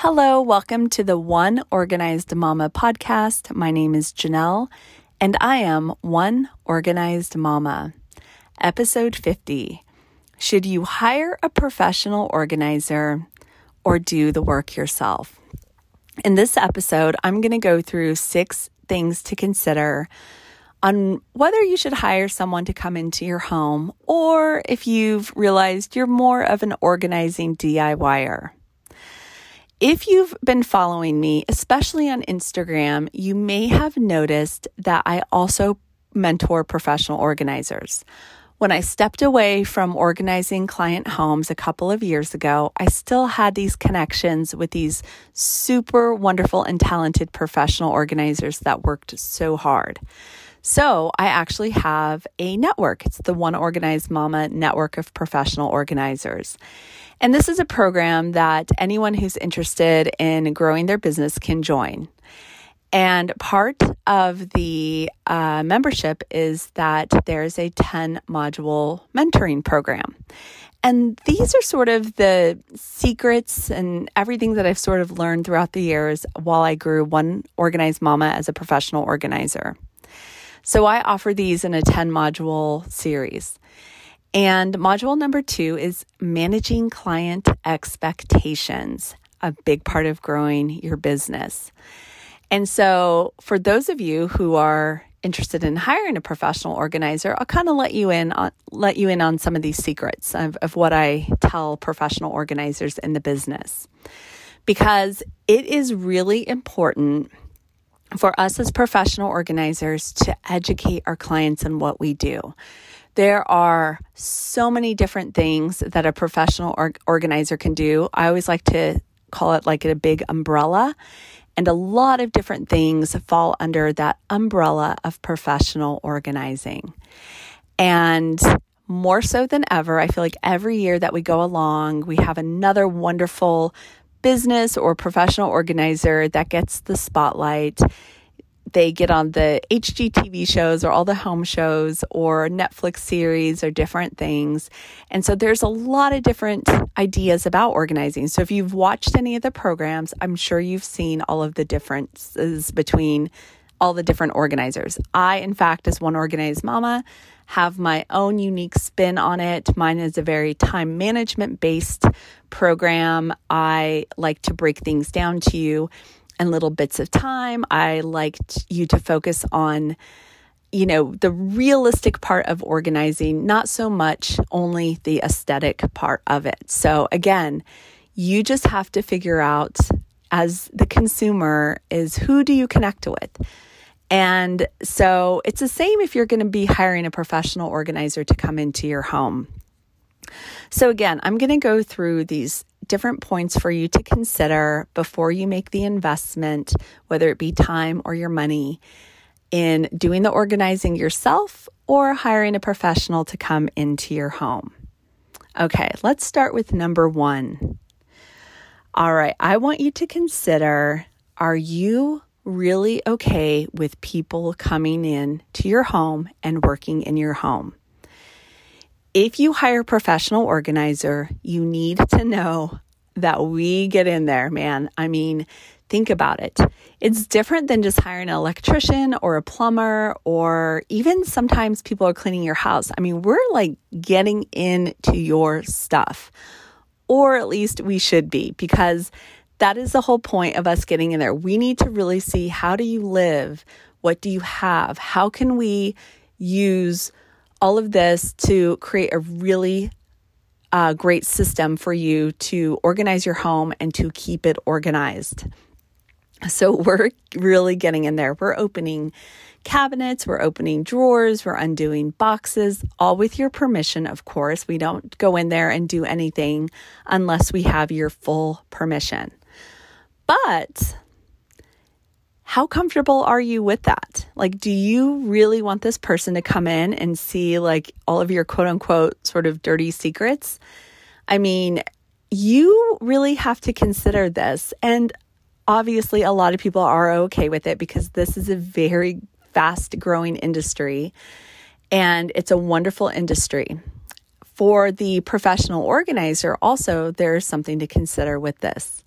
Hello, welcome to the One Organized Mama podcast. My name is Janelle, and I am One Organized Mama. Episode 50 Should you hire a professional organizer or do the work yourself? In this episode, I'm going to go through six things to consider on whether you should hire someone to come into your home or if you've realized you're more of an organizing DIYer. If you've been following me, especially on Instagram, you may have noticed that I also mentor professional organizers. When I stepped away from organizing client homes a couple of years ago, I still had these connections with these super wonderful and talented professional organizers that worked so hard. So I actually have a network. It's the One Organized Mama Network of Professional Organizers. And this is a program that anyone who's interested in growing their business can join. And part of the uh, membership is that there's a 10 module mentoring program. And these are sort of the secrets and everything that I've sort of learned throughout the years while I grew One Organized Mama as a professional organizer. So I offer these in a 10 module series. And module number two is managing client expectations, a big part of growing your business. And so, for those of you who are interested in hiring a professional organizer, I'll kind of let you in on let you in on some of these secrets of, of what I tell professional organizers in the business. Because it is really important for us as professional organizers to educate our clients on what we do. There are so many different things that a professional or- organizer can do. I always like to call it like a big umbrella. And a lot of different things fall under that umbrella of professional organizing. And more so than ever, I feel like every year that we go along, we have another wonderful business or professional organizer that gets the spotlight they get on the HGTV shows or all the home shows or Netflix series or different things. And so there's a lot of different ideas about organizing. So if you've watched any of the programs, I'm sure you've seen all of the differences between all the different organizers. I, in fact, as one organized mama, have my own unique spin on it. Mine is a very time management based program. I like to break things down to you and little bits of time. I liked you to focus on, you know, the realistic part of organizing, not so much only the aesthetic part of it. So again, you just have to figure out as the consumer is who do you connect with? And so it's the same if you're going to be hiring a professional organizer to come into your home. So, again, I'm going to go through these different points for you to consider before you make the investment, whether it be time or your money, in doing the organizing yourself or hiring a professional to come into your home. Okay, let's start with number one. All right, I want you to consider are you really okay with people coming in to your home and working in your home? If you hire a professional organizer, you need to know that we get in there, man. I mean, think about it. It's different than just hiring an electrician or a plumber, or even sometimes people are cleaning your house. I mean, we're like getting into your stuff, or at least we should be, because that is the whole point of us getting in there. We need to really see how do you live? What do you have? How can we use all of this to create a really uh, great system for you to organize your home and to keep it organized. So we're really getting in there. We're opening cabinets, we're opening drawers, we're undoing boxes, all with your permission, of course. We don't go in there and do anything unless we have your full permission. But how comfortable are you with that? Like, do you really want this person to come in and see like all of your quote unquote sort of dirty secrets? I mean, you really have to consider this. And obviously, a lot of people are okay with it because this is a very fast growing industry and it's a wonderful industry. For the professional organizer, also, there's something to consider with this.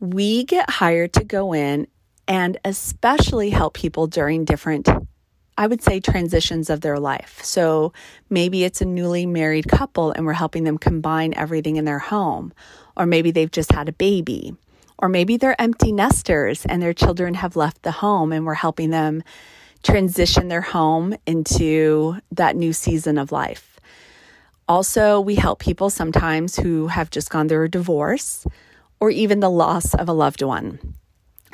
We get hired to go in and especially help people during different, I would say, transitions of their life. So maybe it's a newly married couple and we're helping them combine everything in their home, or maybe they've just had a baby, or maybe they're empty nesters and their children have left the home and we're helping them transition their home into that new season of life. Also, we help people sometimes who have just gone through a divorce or even the loss of a loved one.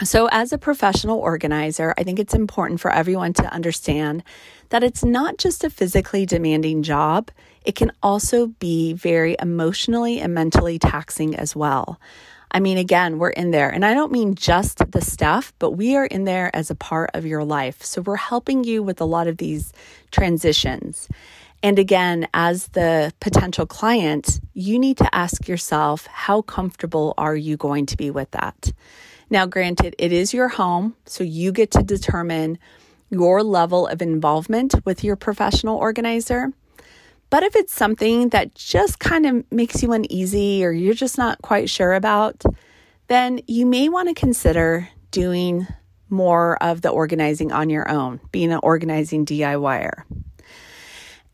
So, as a professional organizer, I think it's important for everyone to understand that it's not just a physically demanding job, it can also be very emotionally and mentally taxing as well. I mean, again, we're in there, and I don't mean just the stuff, but we are in there as a part of your life. So, we're helping you with a lot of these transitions. And again, as the potential client, you need to ask yourself, how comfortable are you going to be with that? Now, granted, it is your home, so you get to determine your level of involvement with your professional organizer. But if it's something that just kind of makes you uneasy or you're just not quite sure about, then you may want to consider doing more of the organizing on your own, being an organizing DIYer.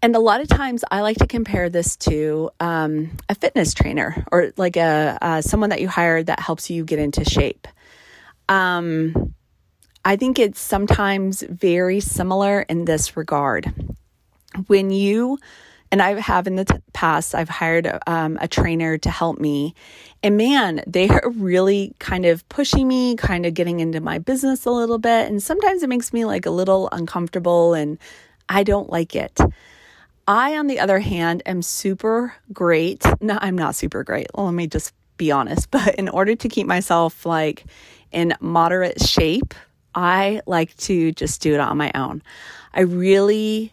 And a lot of times I like to compare this to um, a fitness trainer or like a uh, someone that you hire that helps you get into shape. Um, I think it's sometimes very similar in this regard. When you, and I have in the t- past, I've hired um, a trainer to help me. And man, they are really kind of pushing me, kind of getting into my business a little bit. And sometimes it makes me like a little uncomfortable and I don't like it. I, on the other hand, am super great. No, I'm not super great. Well, let me just be honest. But in order to keep myself like in moderate shape, I like to just do it on my own. I really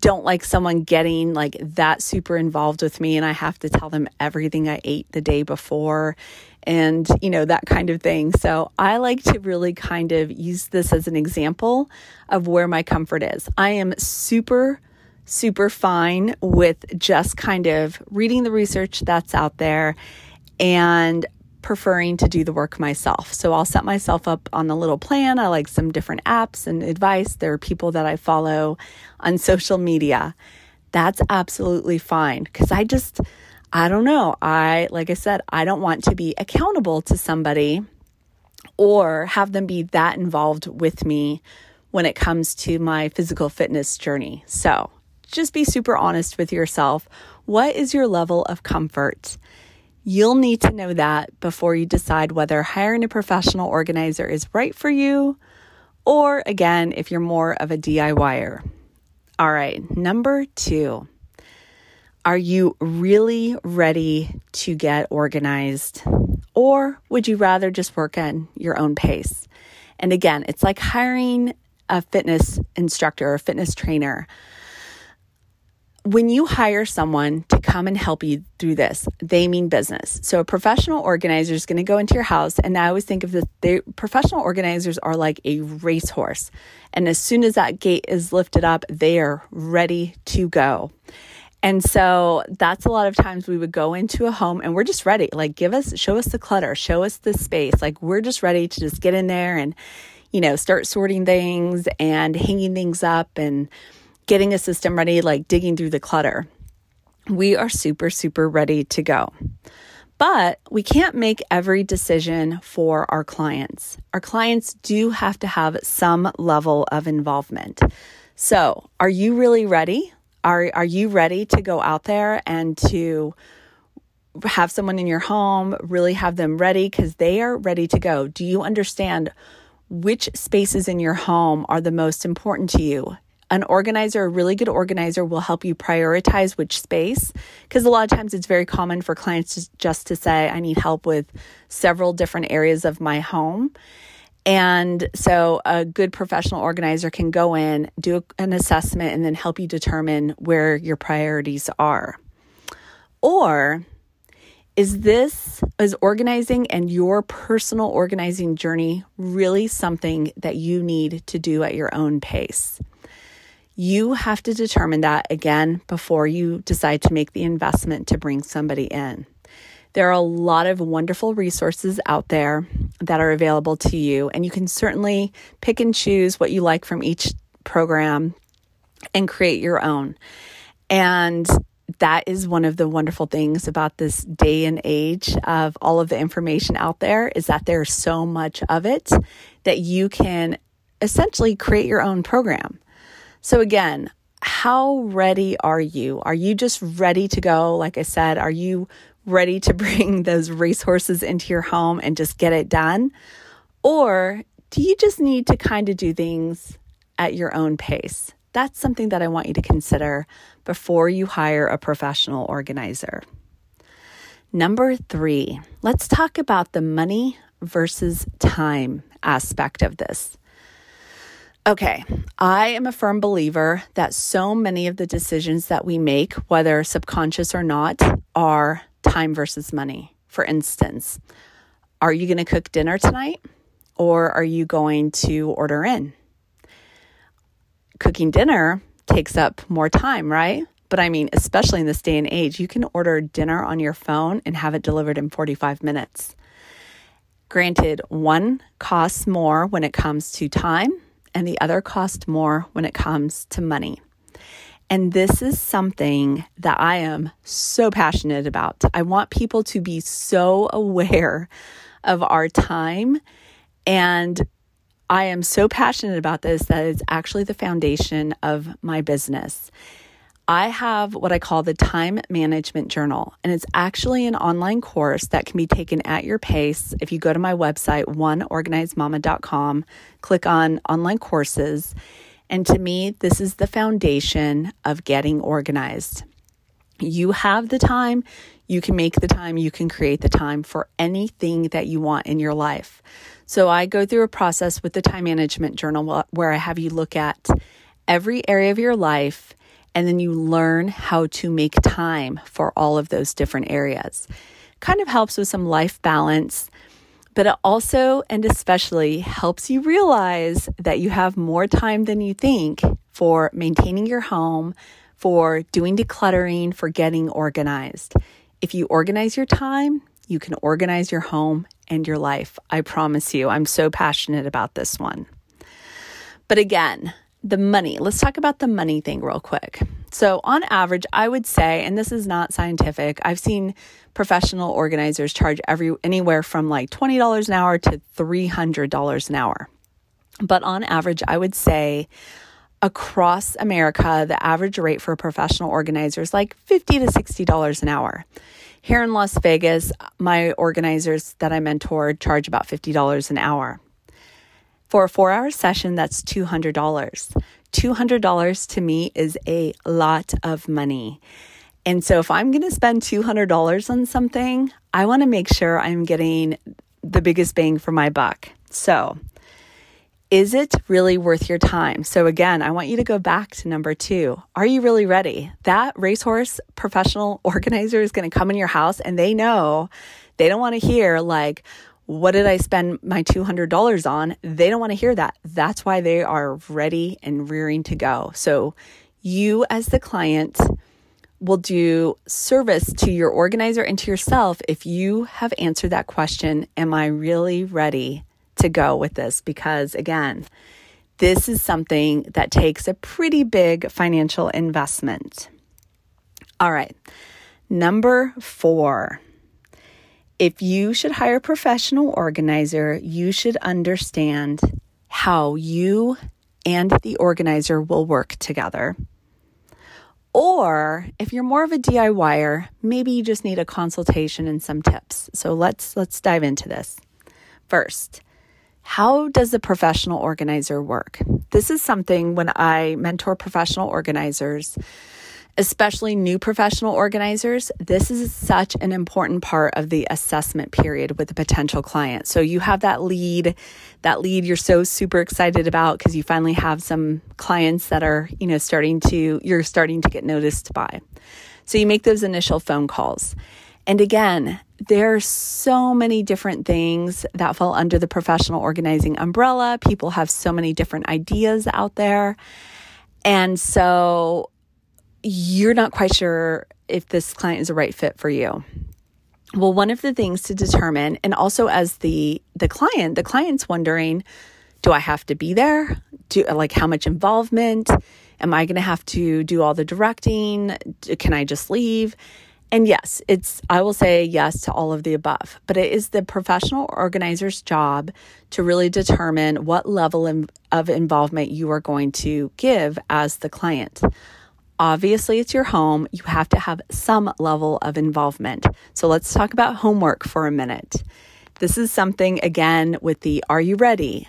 don't like someone getting like that super involved with me and I have to tell them everything I ate the day before and you know that kind of thing. So I like to really kind of use this as an example of where my comfort is. I am super super fine with just kind of reading the research that's out there and preferring to do the work myself. So I'll set myself up on a little plan. I like some different apps and advice. There are people that I follow on social media. That's absolutely fine because I just, I don't know. I, like I said, I don't want to be accountable to somebody or have them be that involved with me when it comes to my physical fitness journey. So just be super honest with yourself. What is your level of comfort? You'll need to know that before you decide whether hiring a professional organizer is right for you, or again, if you're more of a DIYer. All right, number two. Are you really ready to get organized? Or would you rather just work at your own pace? And again, it's like hiring a fitness instructor or fitness trainer when you hire someone to come and help you through this, they mean business. So a professional organizer is going to go into your house, and I always think of the professional organizers are like a racehorse, and as soon as that gate is lifted up, they are ready to go. And so that's a lot of times we would go into a home and we're just ready. Like, give us, show us the clutter, show us the space. Like, we're just ready to just get in there and, you know, start sorting things and hanging things up and getting a system ready, like digging through the clutter. We are super, super ready to go. But we can't make every decision for our clients. Our clients do have to have some level of involvement. So, are you really ready? Are, are you ready to go out there and to have someone in your home, really have them ready because they are ready to go? Do you understand which spaces in your home are the most important to you. An organizer, a really good organizer, will help you prioritize which space because a lot of times it's very common for clients to, just to say, I need help with several different areas of my home. And so a good professional organizer can go in, do an assessment, and then help you determine where your priorities are. Or is this, is organizing and your personal organizing journey really something that you need to do at your own pace? You have to determine that again before you decide to make the investment to bring somebody in. There are a lot of wonderful resources out there that are available to you, and you can certainly pick and choose what you like from each program and create your own. And that is one of the wonderful things about this day and age of all of the information out there is that there's so much of it that you can essentially create your own program. So again, how ready are you? Are you just ready to go? Like I said, are you ready to bring those racehorses into your home and just get it done? Or do you just need to kind of do things at your own pace? That's something that I want you to consider before you hire a professional organizer. Number three, let's talk about the money versus time aspect of this. Okay, I am a firm believer that so many of the decisions that we make, whether subconscious or not, are time versus money. For instance, are you going to cook dinner tonight or are you going to order in? Cooking dinner takes up more time, right? But I mean, especially in this day and age, you can order dinner on your phone and have it delivered in 45 minutes. Granted, one costs more when it comes to time, and the other costs more when it comes to money. And this is something that I am so passionate about. I want people to be so aware of our time. And I am so passionate about this that it's actually the foundation of my business. I have what I call the Time Management Journal, and it's actually an online course that can be taken at your pace. If you go to my website, oneorganizedmama.com, click on online courses, and to me, this is the foundation of getting organized. You have the time, you can make the time, you can create the time for anything that you want in your life. So I go through a process with the time management journal where I have you look at every area of your life and then you learn how to make time for all of those different areas. Kind of helps with some life balance but it also and especially helps you realize that you have more time than you think for maintaining your home, for doing decluttering, for getting organized. If you organize your time, you can organize your home and your life. I promise you, I'm so passionate about this one. But again, the money. Let's talk about the money thing real quick. So, on average, I would say, and this is not scientific, I've seen professional organizers charge every anywhere from like $20 an hour to $300 an hour. But on average, I would say across America, the average rate for a professional organizer is like 50 to $60 an hour. Here in Las Vegas, my organizers that I mentor charge about $50 an hour. For a four hour session, that's $200. $200 to me is a lot of money. And so if I'm going to spend $200 on something, I want to make sure I'm getting the biggest bang for my buck. So, is it really worth your time? So, again, I want you to go back to number two. Are you really ready? That racehorse professional organizer is going to come in your house and they know they don't want to hear, like, what did I spend my $200 on? They don't want to hear that. That's why they are ready and rearing to go. So, you as the client will do service to your organizer and to yourself if you have answered that question Am I really ready to go with this? Because again, this is something that takes a pretty big financial investment. All right, number four if you should hire a professional organizer, you should understand how you and the organizer will work together. Or if you're more of a DIYer, maybe you just need a consultation and some tips. So let's let's dive into this. First, how does the professional organizer work? This is something when I mentor professional organizers, especially new professional organizers, this is such an important part of the assessment period with a potential client. So you have that lead, that lead you're so super excited about because you finally have some clients that are, you know, starting to, you're starting to get noticed by. So you make those initial phone calls. And again, there are so many different things that fall under the professional organizing umbrella. People have so many different ideas out there. And so you're not quite sure if this client is a right fit for you. Well, one of the things to determine, and also as the the client, the client's wondering, do I have to be there? Do like how much involvement? Am I going to have to do all the directing? Can I just leave? And yes, it's, I will say yes to all of the above, but it is the professional organizer's job to really determine what level of involvement you are going to give as the client. Obviously, it's your home. You have to have some level of involvement. So let's talk about homework for a minute. This is something, again, with the Are You Ready?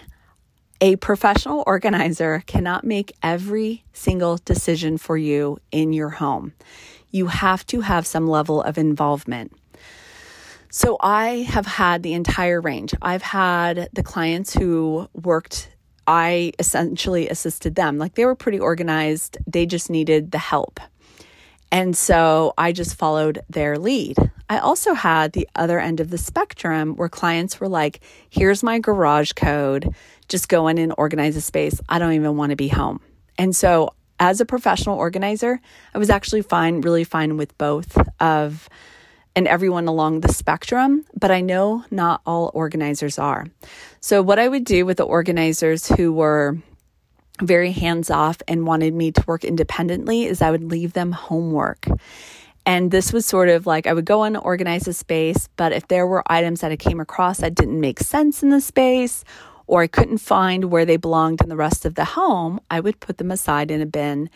A professional organizer cannot make every single decision for you in your home you have to have some level of involvement. So I have had the entire range. I've had the clients who worked, I essentially assisted them. Like they were pretty organized, they just needed the help. And so I just followed their lead. I also had the other end of the spectrum where clients were like, here's my garage code, just go in and organize a space. I don't even want to be home. And so as a professional organizer, I was actually fine, really fine with both of and everyone along the spectrum, but I know not all organizers are. So, what I would do with the organizers who were very hands off and wanted me to work independently is I would leave them homework. And this was sort of like I would go and organize a space, but if there were items that I came across that didn't make sense in the space or I couldn't find where they belonged in the rest of the home, I would put them aside in a bin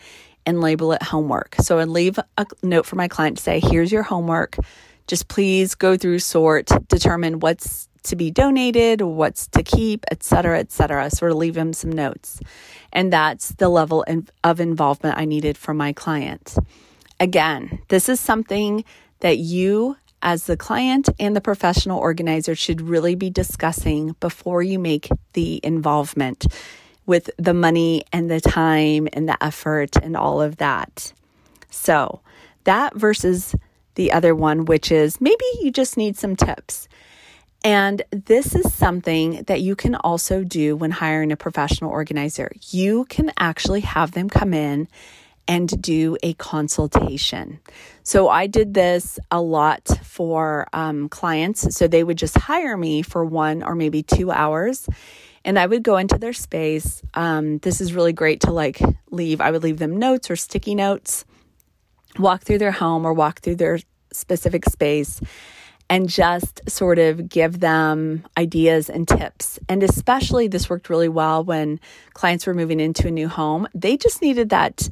and label it homework. So I'd leave a note for my client to say, here's your homework. Just please go through, sort, determine what's to be donated, what's to keep, etc., etc. Sort of leave them some notes. And that's the level of involvement I needed from my client. Again, this is something that you as the client and the professional organizer should really be discussing before you make the involvement with the money and the time and the effort and all of that. So, that versus the other one, which is maybe you just need some tips. And this is something that you can also do when hiring a professional organizer. You can actually have them come in and do a consultation. So I did this a lot for um, clients. So they would just hire me for one or maybe two hours. And I would go into their space. Um, this is really great to like leave. I would leave them notes or sticky notes, walk through their home or walk through their specific space and just sort of give them ideas and tips. And especially, this worked really well when clients were moving into a new home. They just needed that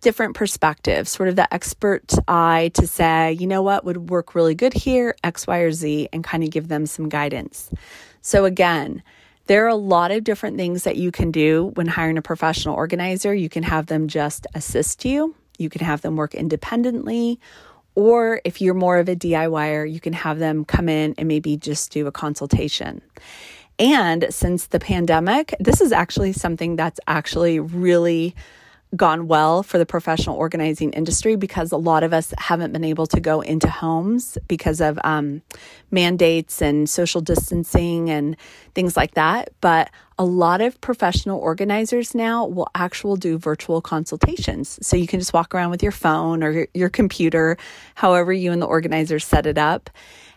different perspective, sort of that expert eye to say, you know what would work really good here, X, Y, or Z, and kind of give them some guidance. So, again, there are a lot of different things that you can do when hiring a professional organizer. You can have them just assist you, you can have them work independently, or if you're more of a DIYer, you can have them come in and maybe just do a consultation. And since the pandemic, this is actually something that's actually really gone well for the professional organizing industry because a lot of us haven't been able to go into homes because of um, mandates and social distancing and things like that. But a lot of professional organizers now will actually do virtual consultations. So you can just walk around with your phone or your, computer, however you and the organizer set it up,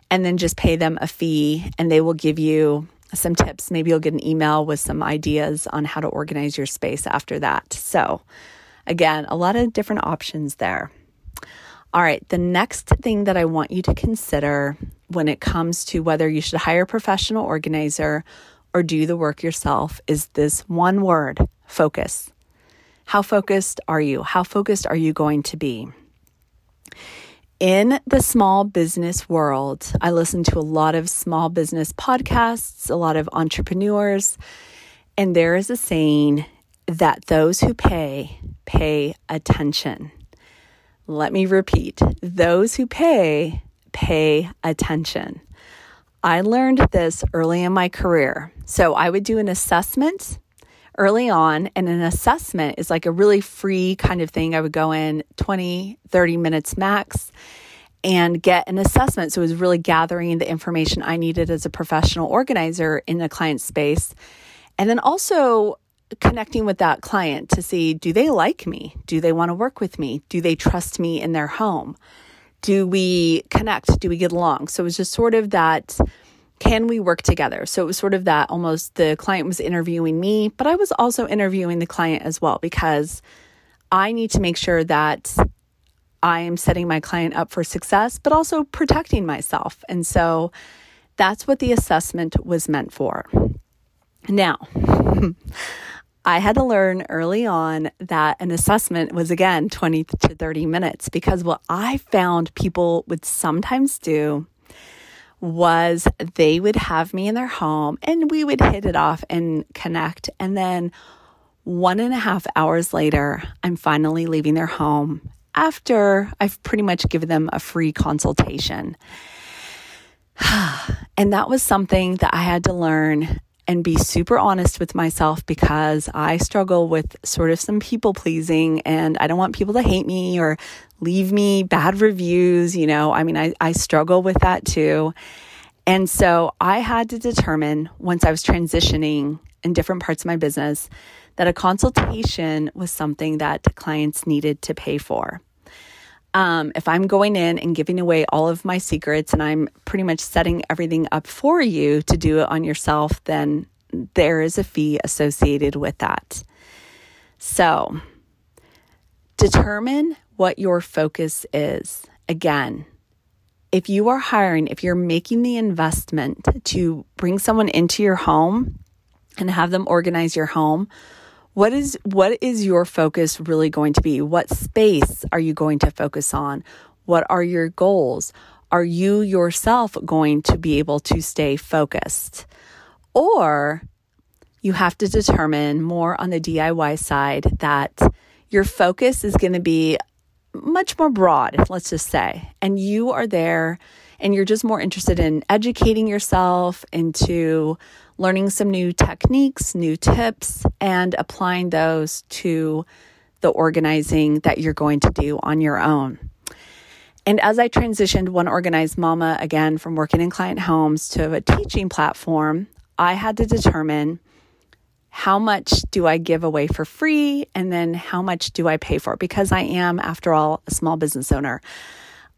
and then just pay them a fee and they will give you some tips. Maybe you'll get an email with some ideas on how to organize your space after that. So, again, a lot of different options there. All right, the next thing that I want you to consider when it comes to whether you should hire a professional organizer or do the work yourself is this one word focus. How focused are you? How focused are you going to be? In the small business world, I listen to a lot of small business podcasts, a lot of entrepreneurs, and there is a saying that those who pay, pay attention. Let me repeat those who pay, pay attention. I learned this early in my career. So I would do an assessment early on, and an assessment is like a really free kind of thing. I would go in 20, 30 minutes max and get an assessment. So it was really gathering the information I needed as a professional organizer in the client space. And then also connecting with that client to see do they like me? Do they want to work with me? Do they trust me in their home? Do we connect? Do we get along? So it was just sort of that can we work together? So it was sort of that almost the client was interviewing me, but I was also interviewing the client as well because I need to make sure that I am setting my client up for success, but also protecting myself. And so that's what the assessment was meant for. Now, I had to learn early on that an assessment was again 20 to 30 minutes because what I found people would sometimes do was they would have me in their home and we would hit it off and connect. And then one and a half hours later, I'm finally leaving their home after I've pretty much given them a free consultation. and that was something that I had to learn and be super honest with myself because I struggle with sort of some people pleasing and I don't want people to hate me or leave me bad reviews. You know, I mean, I, I struggle with that too. And so I had to determine once I was transitioning in different parts of my business that a consultation was something that clients needed to pay for. Um, if I'm going in and giving away all of my secrets and I'm pretty much setting everything up for you to do it on yourself, then there is a fee associated with that. So, determine what your focus is. Again, if you are hiring, if you're making the investment to bring someone into your home and have them organize your home, what is what is your focus really going to be? What space are you going to focus on? What are your goals? Are you yourself going to be able to stay focused? Or you have to determine more on the DIY side that your focus is going to be much more broad, let's just say, and you are there and you're just more interested in educating yourself into learning some new techniques, new tips, and applying those to the organizing that you're going to do on your own. And as I transitioned One Organized Mama again from working in client homes to a teaching platform, I had to determine how much do I give away for free and then how much do I pay for because I am after all a small business owner.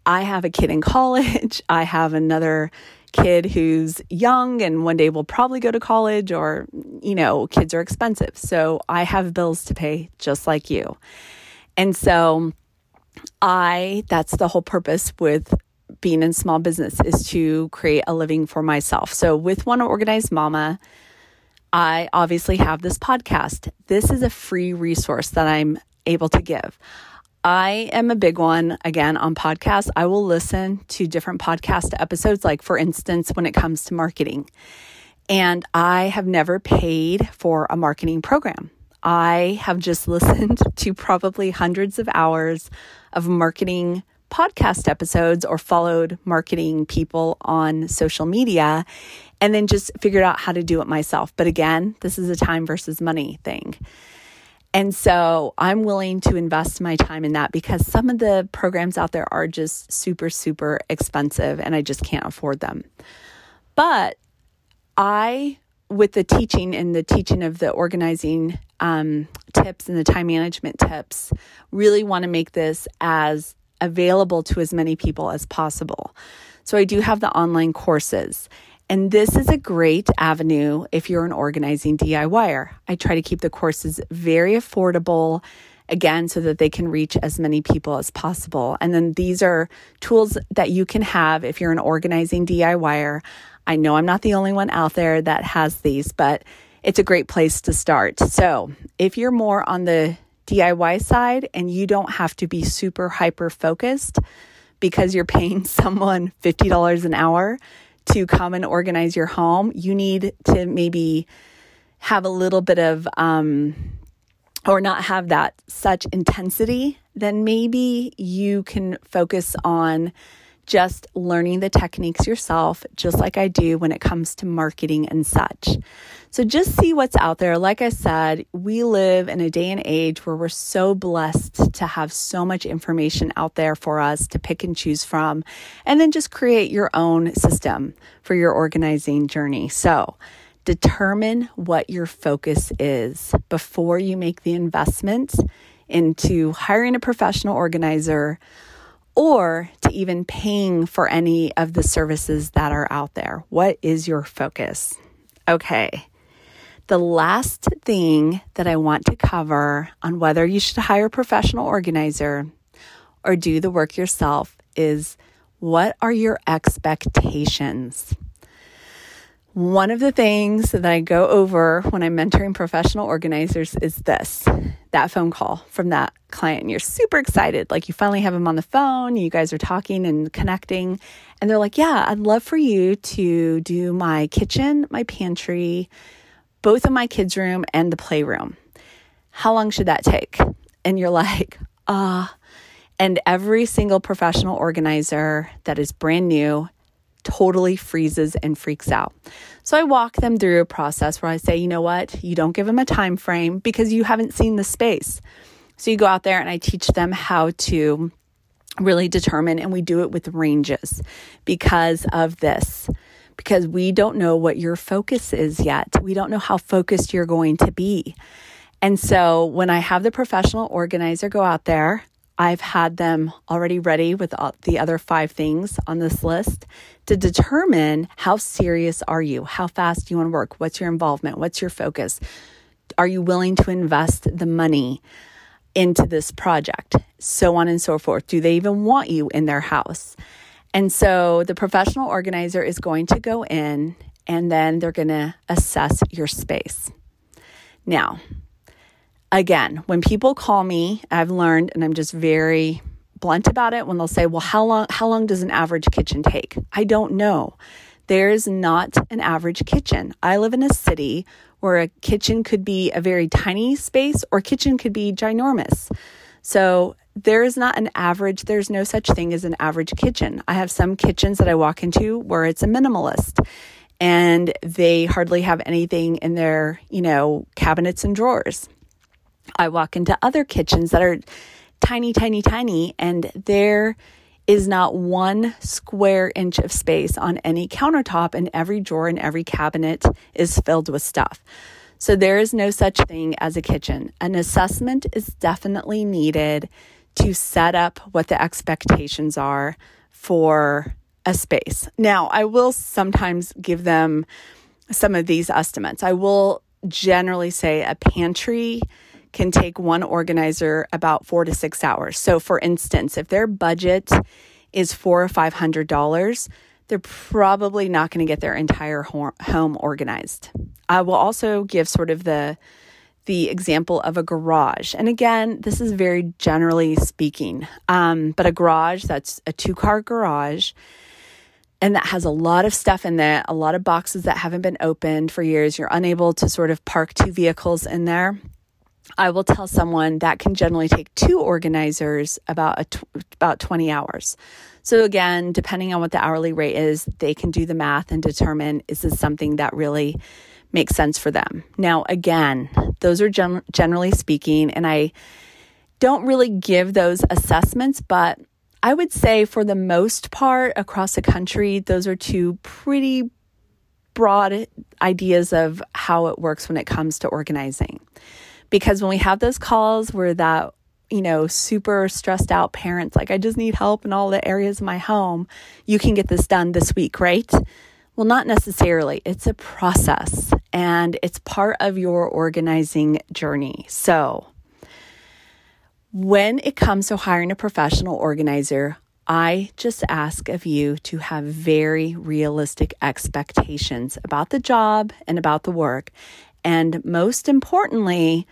I have a kid in college, I have another kid who's young and one day will probably go to college or, you know, kids are expensive. So I have bills to pay just like you. And so I, that's the whole purpose with being in small business is to create a living for myself. So with One Organized Mama, I obviously have this podcast. This is a free resource that I'm able to give. I am a big one again on podcasts. I will listen to different podcast episodes, like for instance, when it comes to marketing. And I have never paid for a marketing program. I have just listened to probably hundreds of hours of marketing podcast episodes or followed marketing people on social media and then just figured out how to do it myself. But again, this is a time versus money thing. And so I'm willing to invest my time in that because some of the programs out there are just super, super expensive and I just can't afford them. But I, with the teaching and the teaching of the organizing um, tips and the time management tips, really want to make this as available to as many people as possible. So I do have the online courses. And this is a great avenue if you're an organizing DIYer. I try to keep the courses very affordable, again, so that they can reach as many people as possible. And then these are tools that you can have if you're an organizing DIYer. I know I'm not the only one out there that has these, but it's a great place to start. So if you're more on the DIY side and you don't have to be super hyper focused, because you're paying someone $50 an hour to come and organize your home, you need to maybe have a little bit of, um, or not have that such intensity, then maybe you can focus on just learning the techniques yourself, just like I do when it comes to marketing and such. So just see what's out there. Like I said, we live in a day and age where we're so blessed to have so much information out there for us to pick and choose from, and then just create your own system for your organizing journey. So, determine what your focus is before you make the investment into hiring a professional organizer or to even paying for any of the services that are out there. What is your focus? Okay. The last thing that I want to cover on whether you should hire a professional organizer or do the work yourself is what are your expectations? One of the things that I go over when I'm mentoring professional organizers is this that phone call from that client. And you're super excited. Like you finally have them on the phone, you guys are talking and connecting. And they're like, Yeah, I'd love for you to do my kitchen, my pantry, both of my kids' room, and the playroom. How long should that take? And you're like, Ah. Uh, and every single professional organizer that is brand new totally freezes and freaks out. So I walk them through a process where I say, you know what, you don't give them a time frame because you haven't seen the space. So you go out there and I teach them how to really determine, and we do it with ranges because of this. Because we don't know what your focus is yet. We don't know how focused you're going to be. And so when I have the professional organizer go out there, I've had them already ready with the other five things on this list to determine how serious are you? How fast do you want to work? What's your involvement? What's your focus? Are you willing to invest the money into this project? So on and so forth. Do they even want you in their house? And so the professional organizer is going to go in and then they're going to assess your space. Now, again, when people call me, I've learned, and I'm just very blunt about it when they'll say, "Well, how long how long does an average kitchen take?" I don't know. There's not an average kitchen. I live in a city where a kitchen could be a very tiny space or kitchen could be ginormous. So there is not an average, there's no such thing as an average kitchen. I have some kitchens that I walk into where it's a minimalist and they hardly have anything in their, you know, cabinets and drawers. I walk into other kitchens that are tiny, tiny, tiny, and there is not one square inch of space on any countertop, and every drawer and every cabinet is filled with stuff. So there is no such thing as a kitchen. An assessment is definitely needed to set up what the expectations are for a space. Now, I will sometimes give them some of these estimates. I will generally say a pantry can take one organizer about four to six hours. So, for instance, if their budget is four or five hundred dollars, they're probably not going to get their entire home organized. I will also give sort of the the example of a garage. And again, this is very generally speaking, um, but a garage that's a two car garage and that has a lot of stuff in there, a lot of boxes that haven't been opened for years. You're unable to sort of park two vehicles in there. I will tell someone that can generally take two organizers about tw- about 20 hours. So again, depending on what the hourly rate is, they can do the math and determine is this something that really makes sense for them. Now, again, those are gen- generally speaking and I don't really give those assessments, but I would say for the most part across the country, those are two pretty broad ideas of how it works when it comes to organizing. Because when we have those calls where that, you know, super stressed out parents, like, I just need help in all the areas of my home, you can get this done this week, right? Well, not necessarily. It's a process and it's part of your organizing journey. So, when it comes to hiring a professional organizer, I just ask of you to have very realistic expectations about the job and about the work. And most importantly,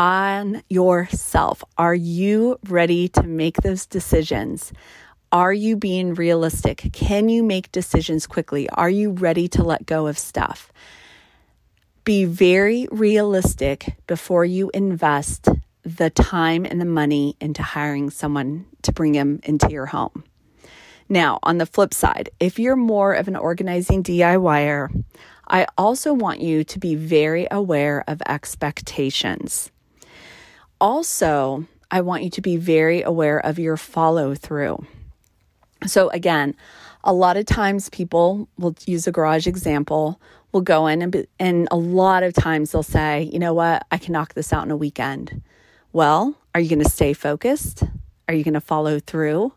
on yourself. Are you ready to make those decisions? Are you being realistic? Can you make decisions quickly? Are you ready to let go of stuff? Be very realistic before you invest the time and the money into hiring someone to bring them into your home. Now, on the flip side, if you're more of an organizing DIYer, I also want you to be very aware of expectations. Also, I want you to be very aware of your follow through. So, again, a lot of times people will use a garage example, will go in and, be, and a lot of times they'll say, you know what, I can knock this out in a weekend. Well, are you going to stay focused? Are you going to follow through?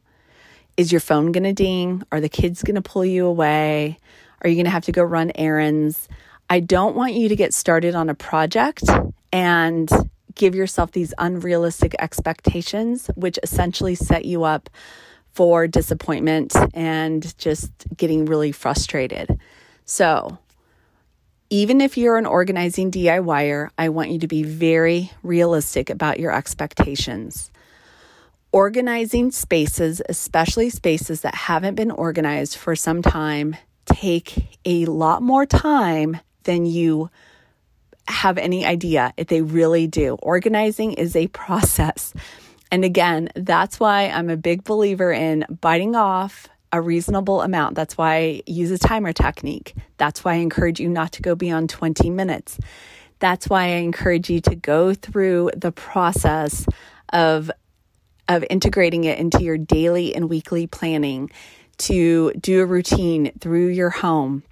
Is your phone going to ding? Are the kids going to pull you away? Are you going to have to go run errands? I don't want you to get started on a project and give yourself these unrealistic expectations, which essentially set you up for disappointment and just getting really frustrated. So, even if you're an organizing DIYer, I want you to be very realistic about your expectations. Organizing spaces, especially spaces that haven't been organized for some time, take a lot more time than you have any idea. If they really do. Organizing is a process. And again, that's why I'm a big believer in biting off a reasonable amount. That's why I use a timer technique. That's why I encourage you not to go beyond 20 minutes. That's why I encourage you to go through the process of of integrating it into your daily and weekly planning to do a routine through your home.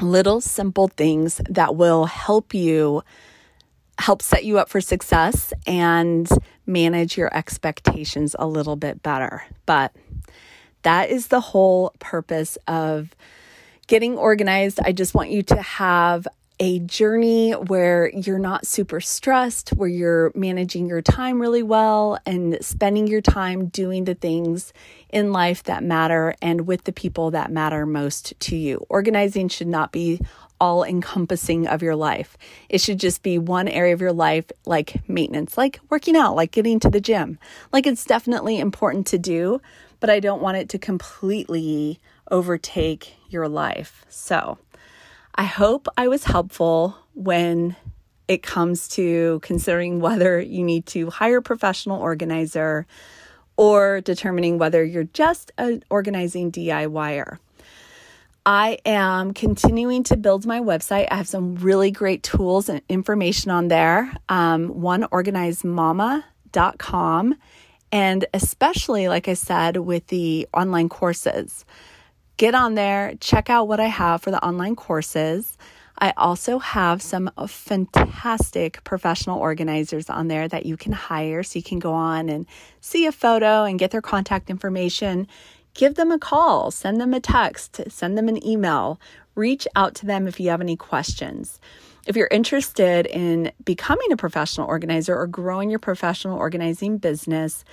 Little simple things that will help you help set you up for success and manage your expectations a little bit better. But that is the whole purpose of getting organized. I just want you to have a journey where you're not super stressed, where you're managing your time really well and spending your time doing the things in life that matter and with the people that matter most to you. Organizing should not be all encompassing of your life. It should just be one area of your life, like maintenance, like working out, like getting to the gym. Like it's definitely important to do, but I don't want it to completely overtake your life. So I hope I was helpful when it comes to considering whether you need to hire a professional organizer or determining whether you're just an organizing DIYer. I am continuing to build my website. I have some really great tools and information on there. Um, oneorganizedmama.com. And especially, like I said, with the online courses, get on there, check out what I have for the online courses. I also have some fantastic professional organizers on there that you can hire so you can go on and see a photo and get their contact information give them a call, send them a text, send them an email, reach out to them if you have any questions. If you're interested in becoming a professional organizer or growing your professional organizing business,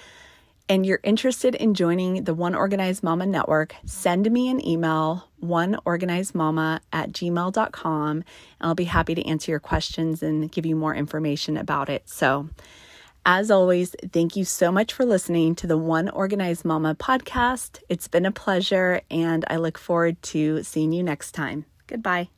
and you're interested in joining the One Organized Mama Network, send me an email, oneorganizedmama at gmail.com, and I'll be happy to answer your questions and give you more information about it. So, as always, thank you so much for listening to the One Organized Mama podcast. It's been a pleasure, and I look forward to seeing you next time. Goodbye.